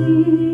You.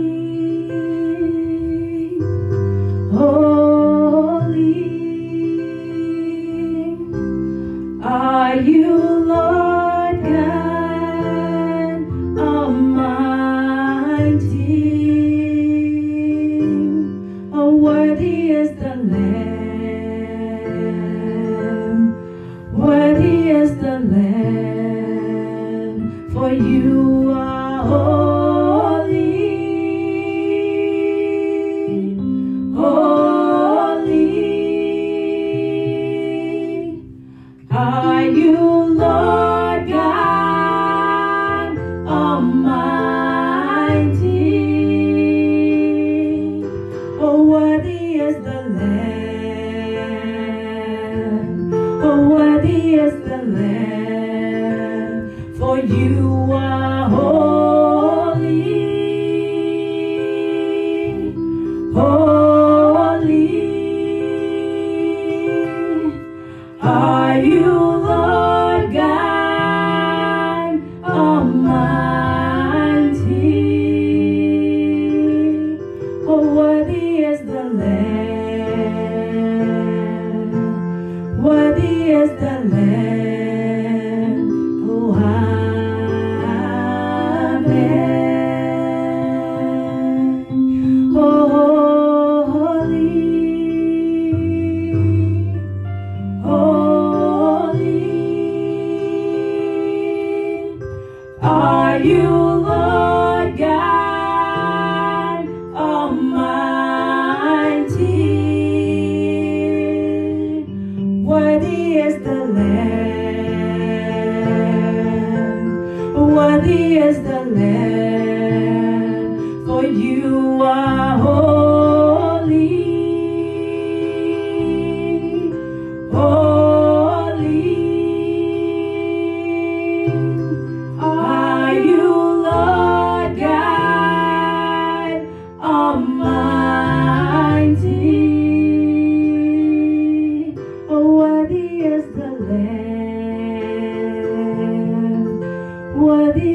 Yeah.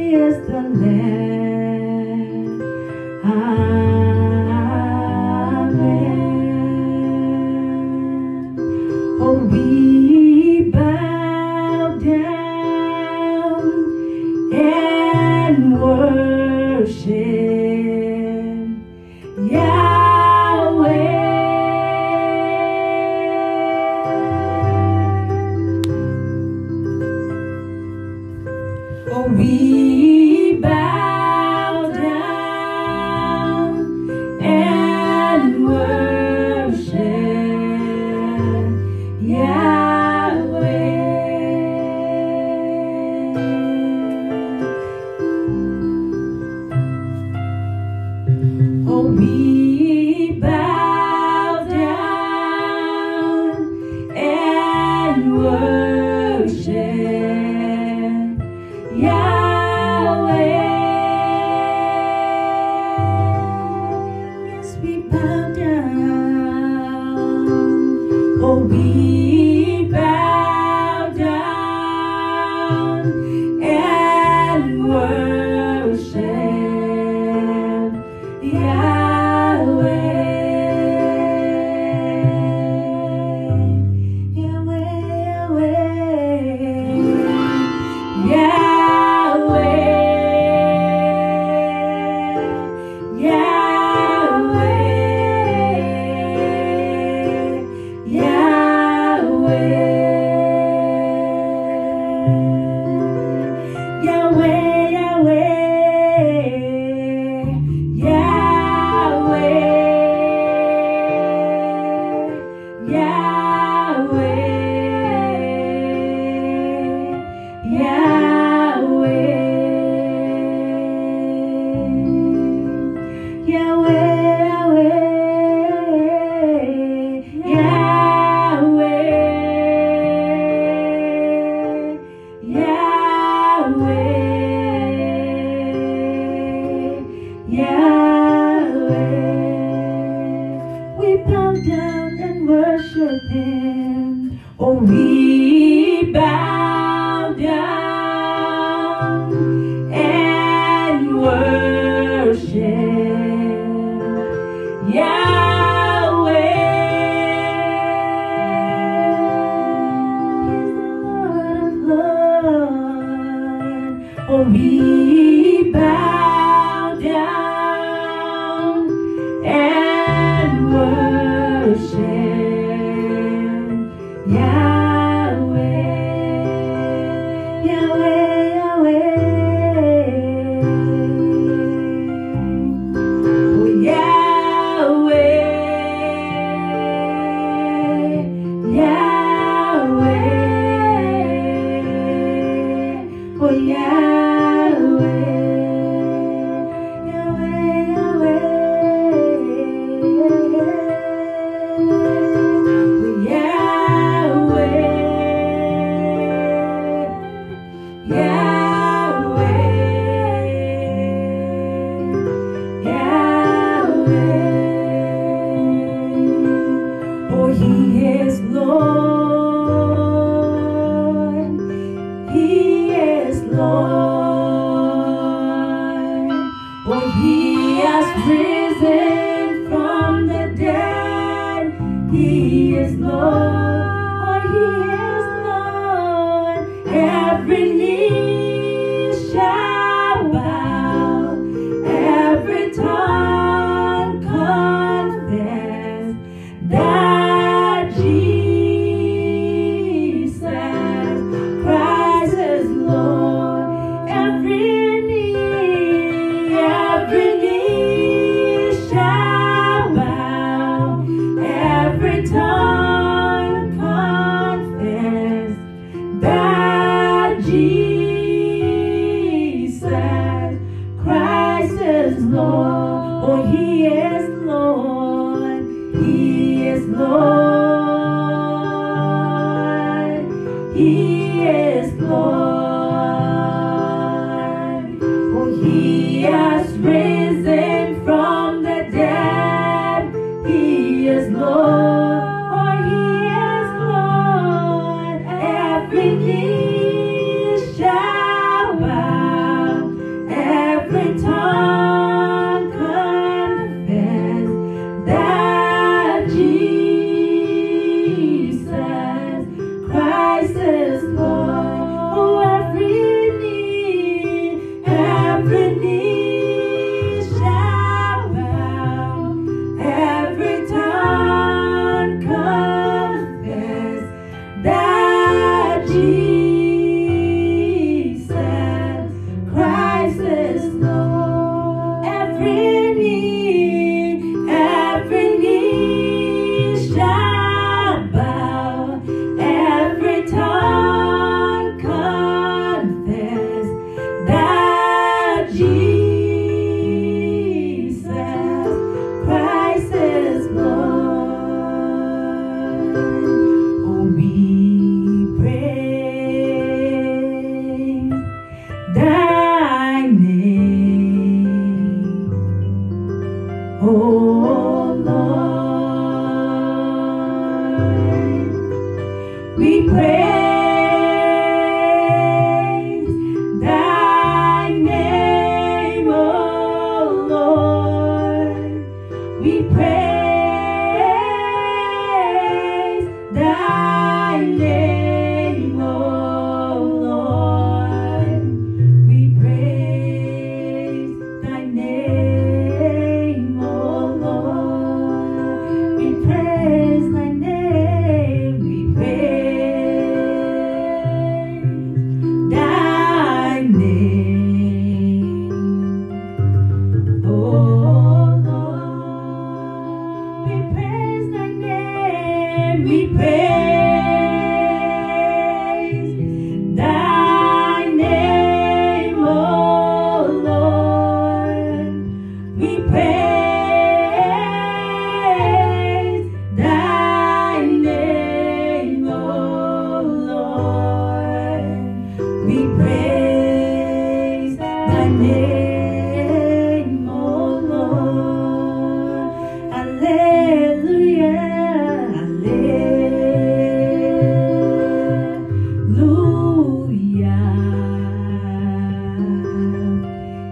risen from the dead. He is Lord, He is Lord. Every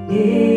Yeah.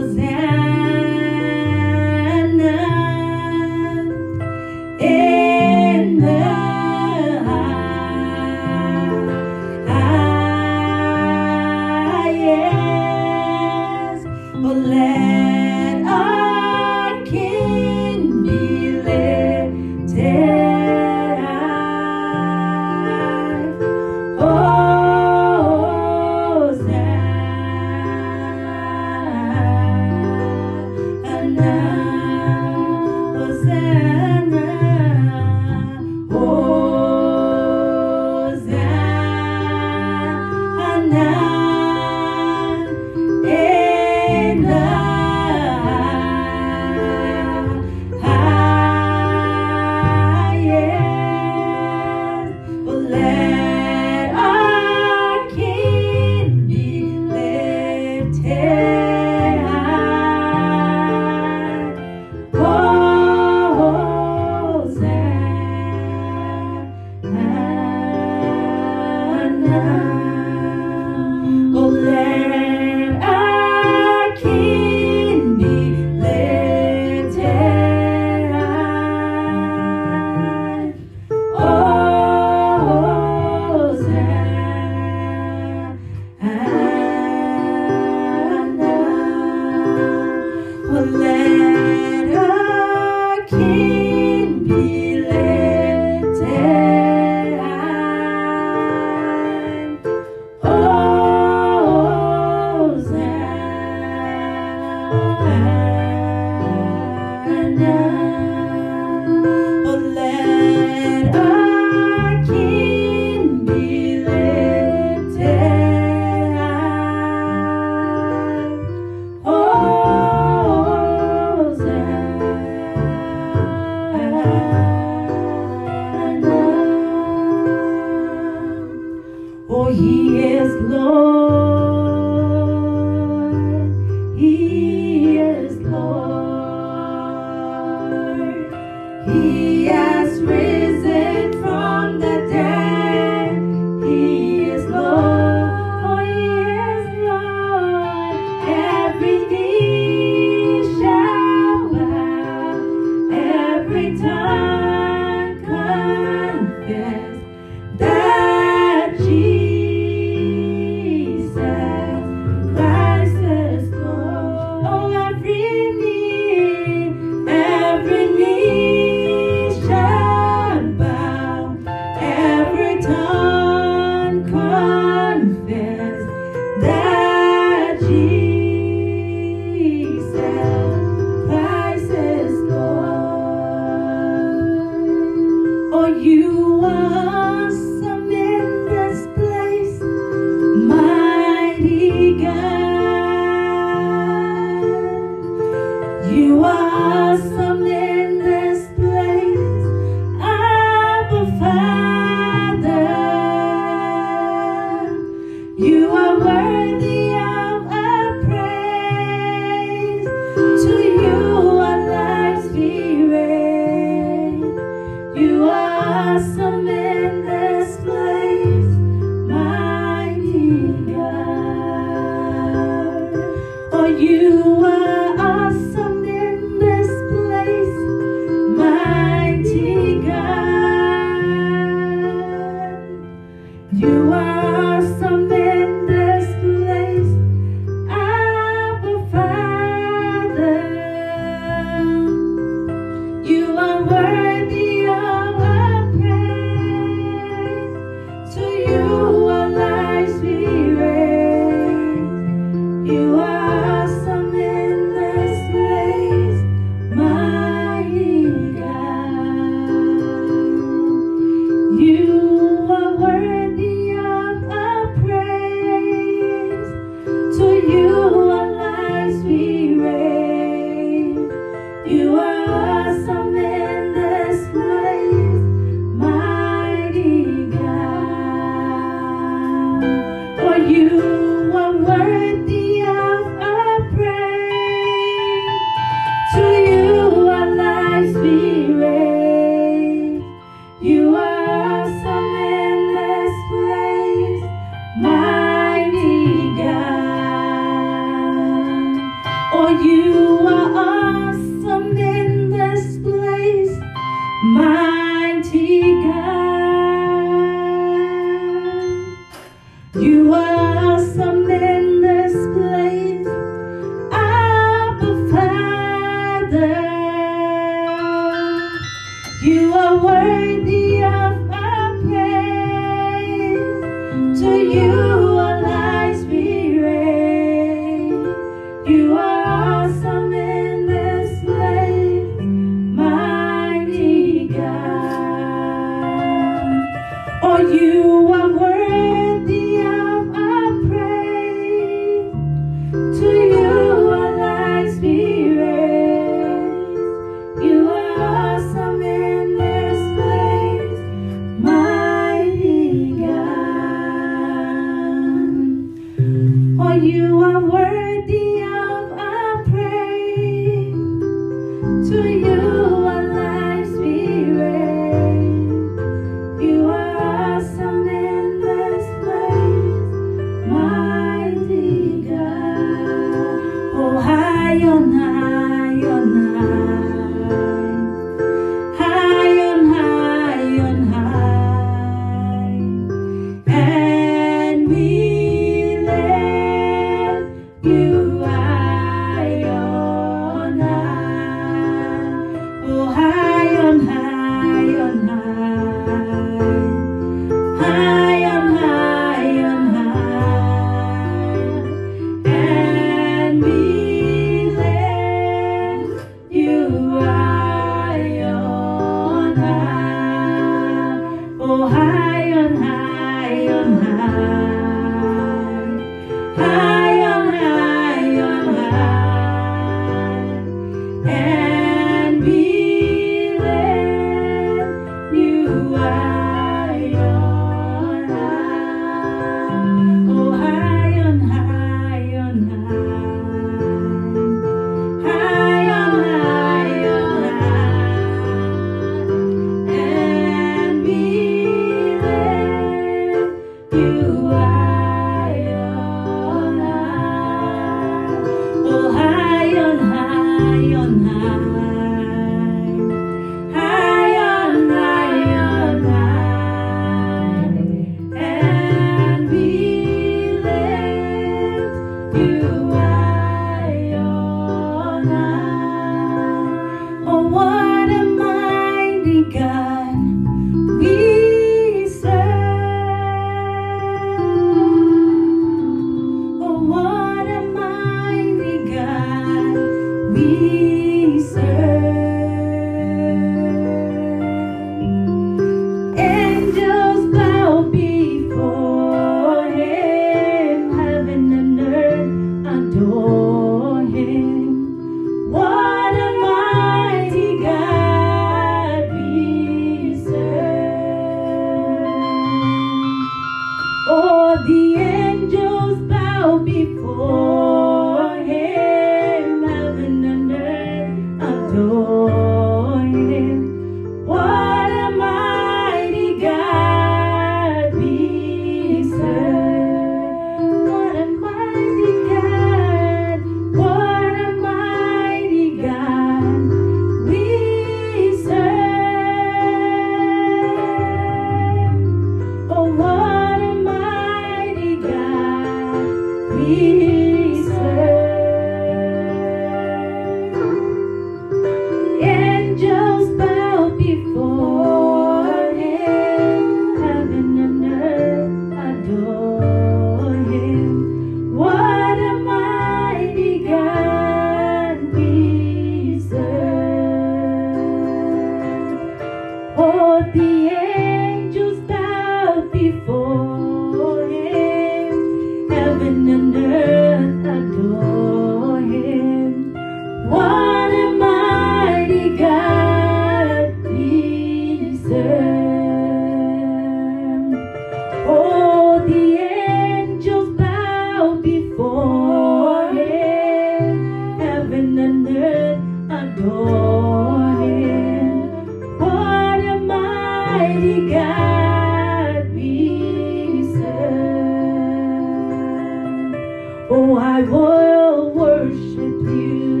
Oh, I will worship you.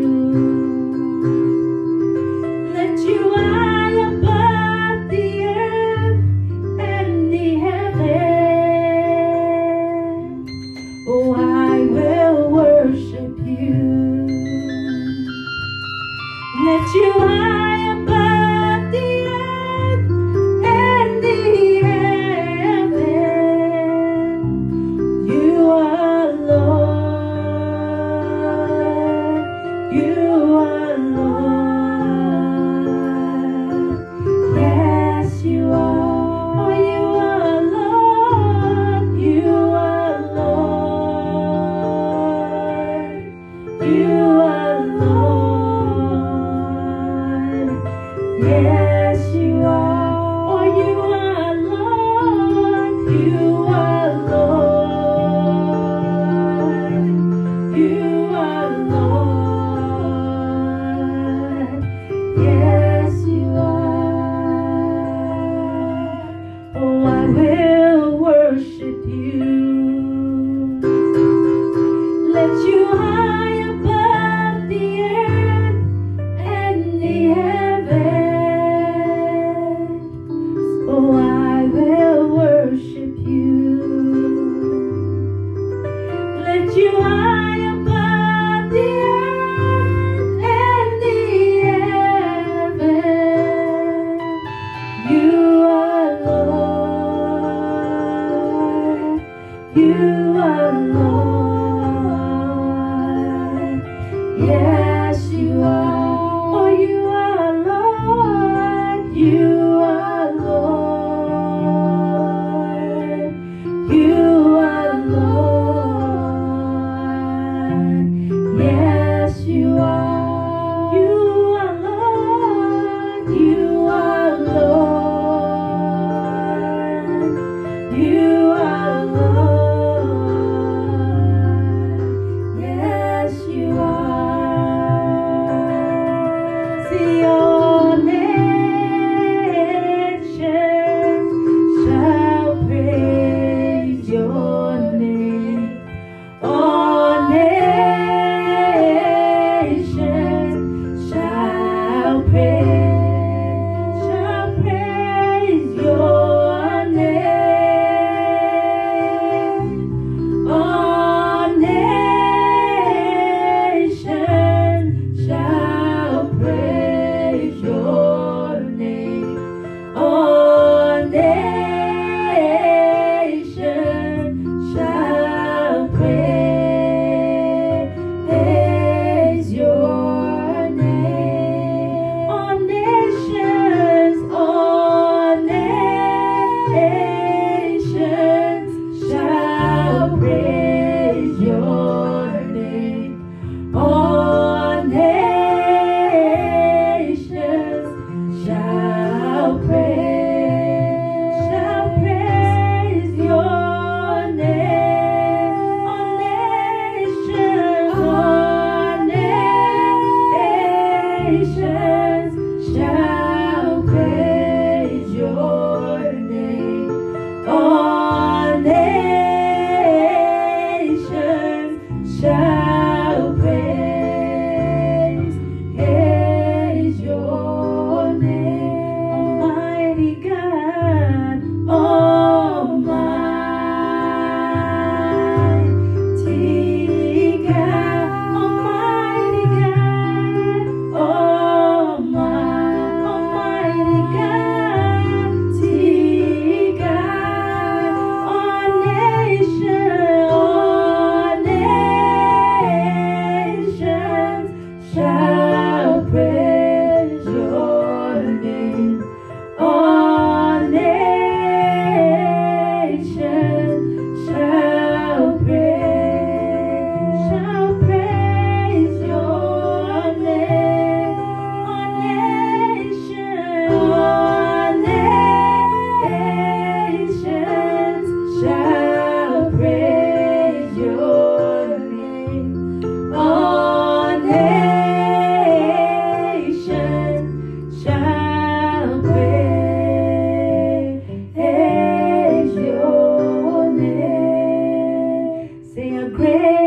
Nations Say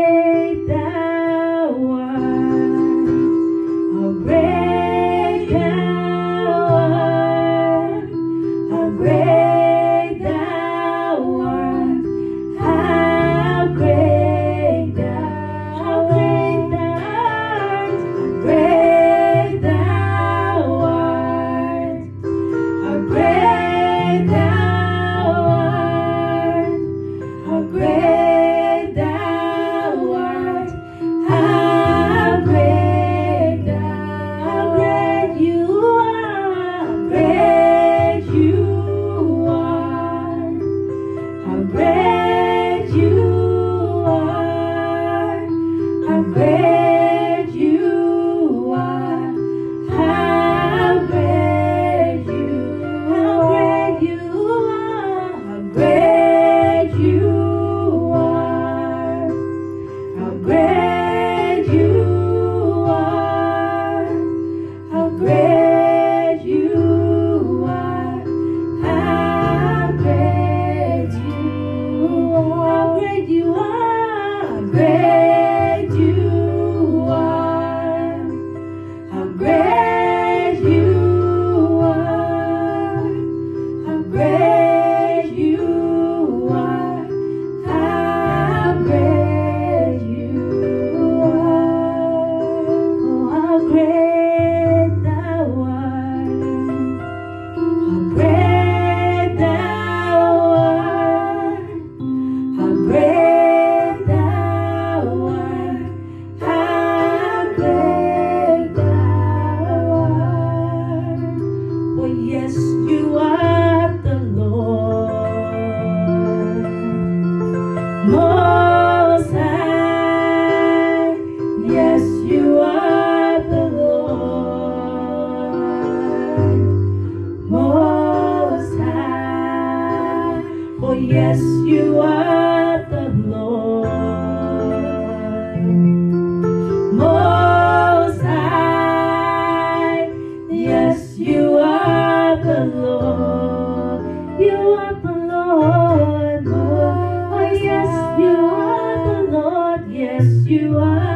are, Yes, you are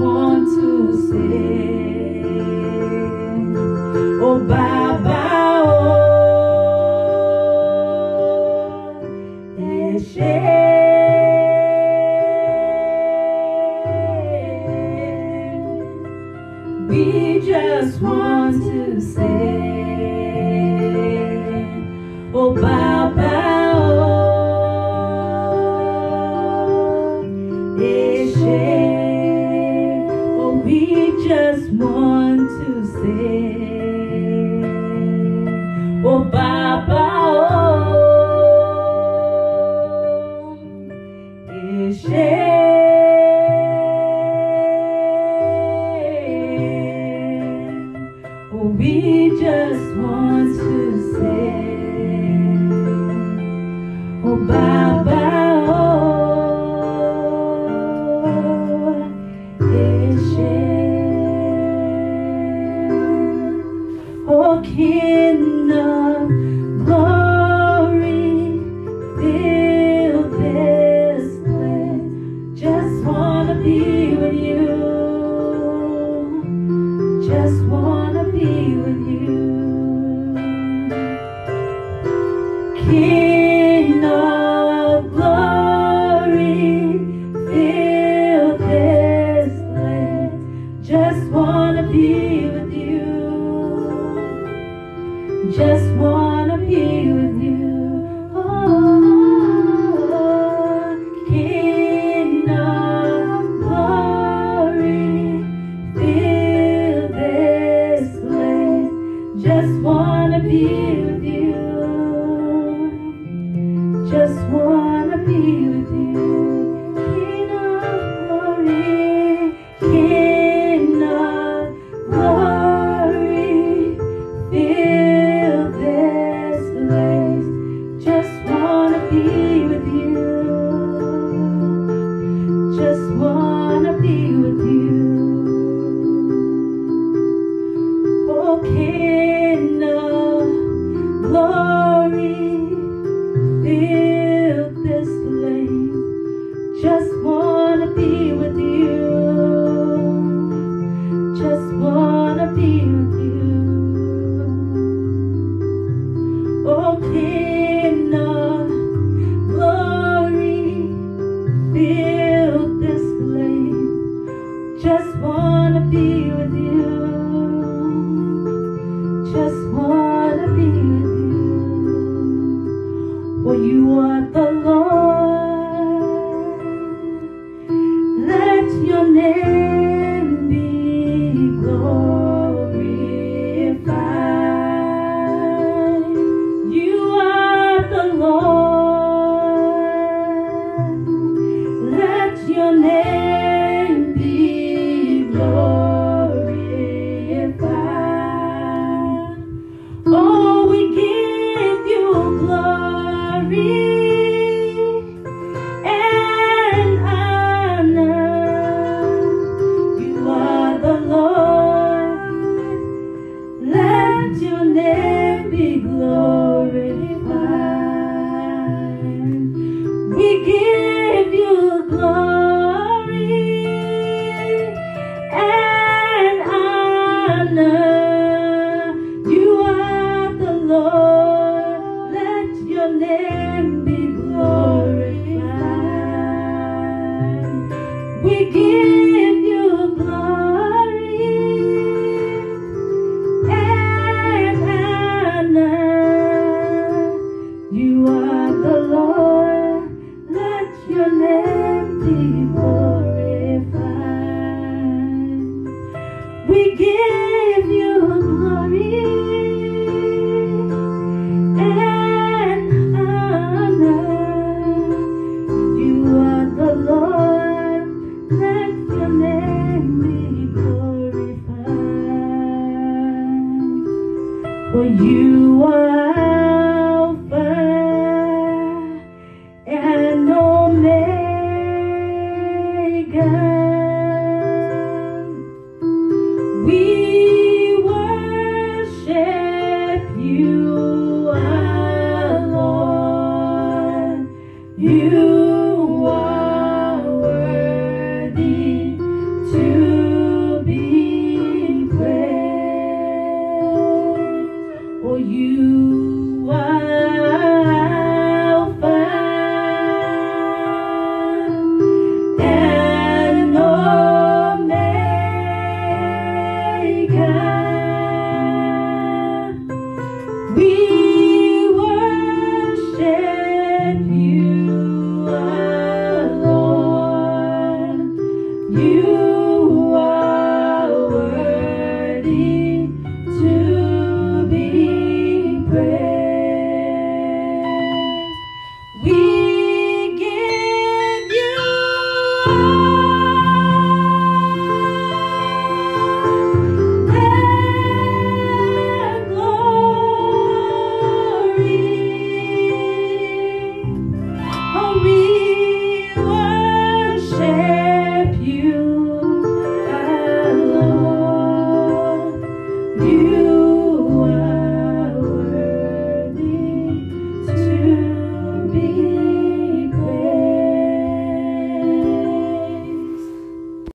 want to say,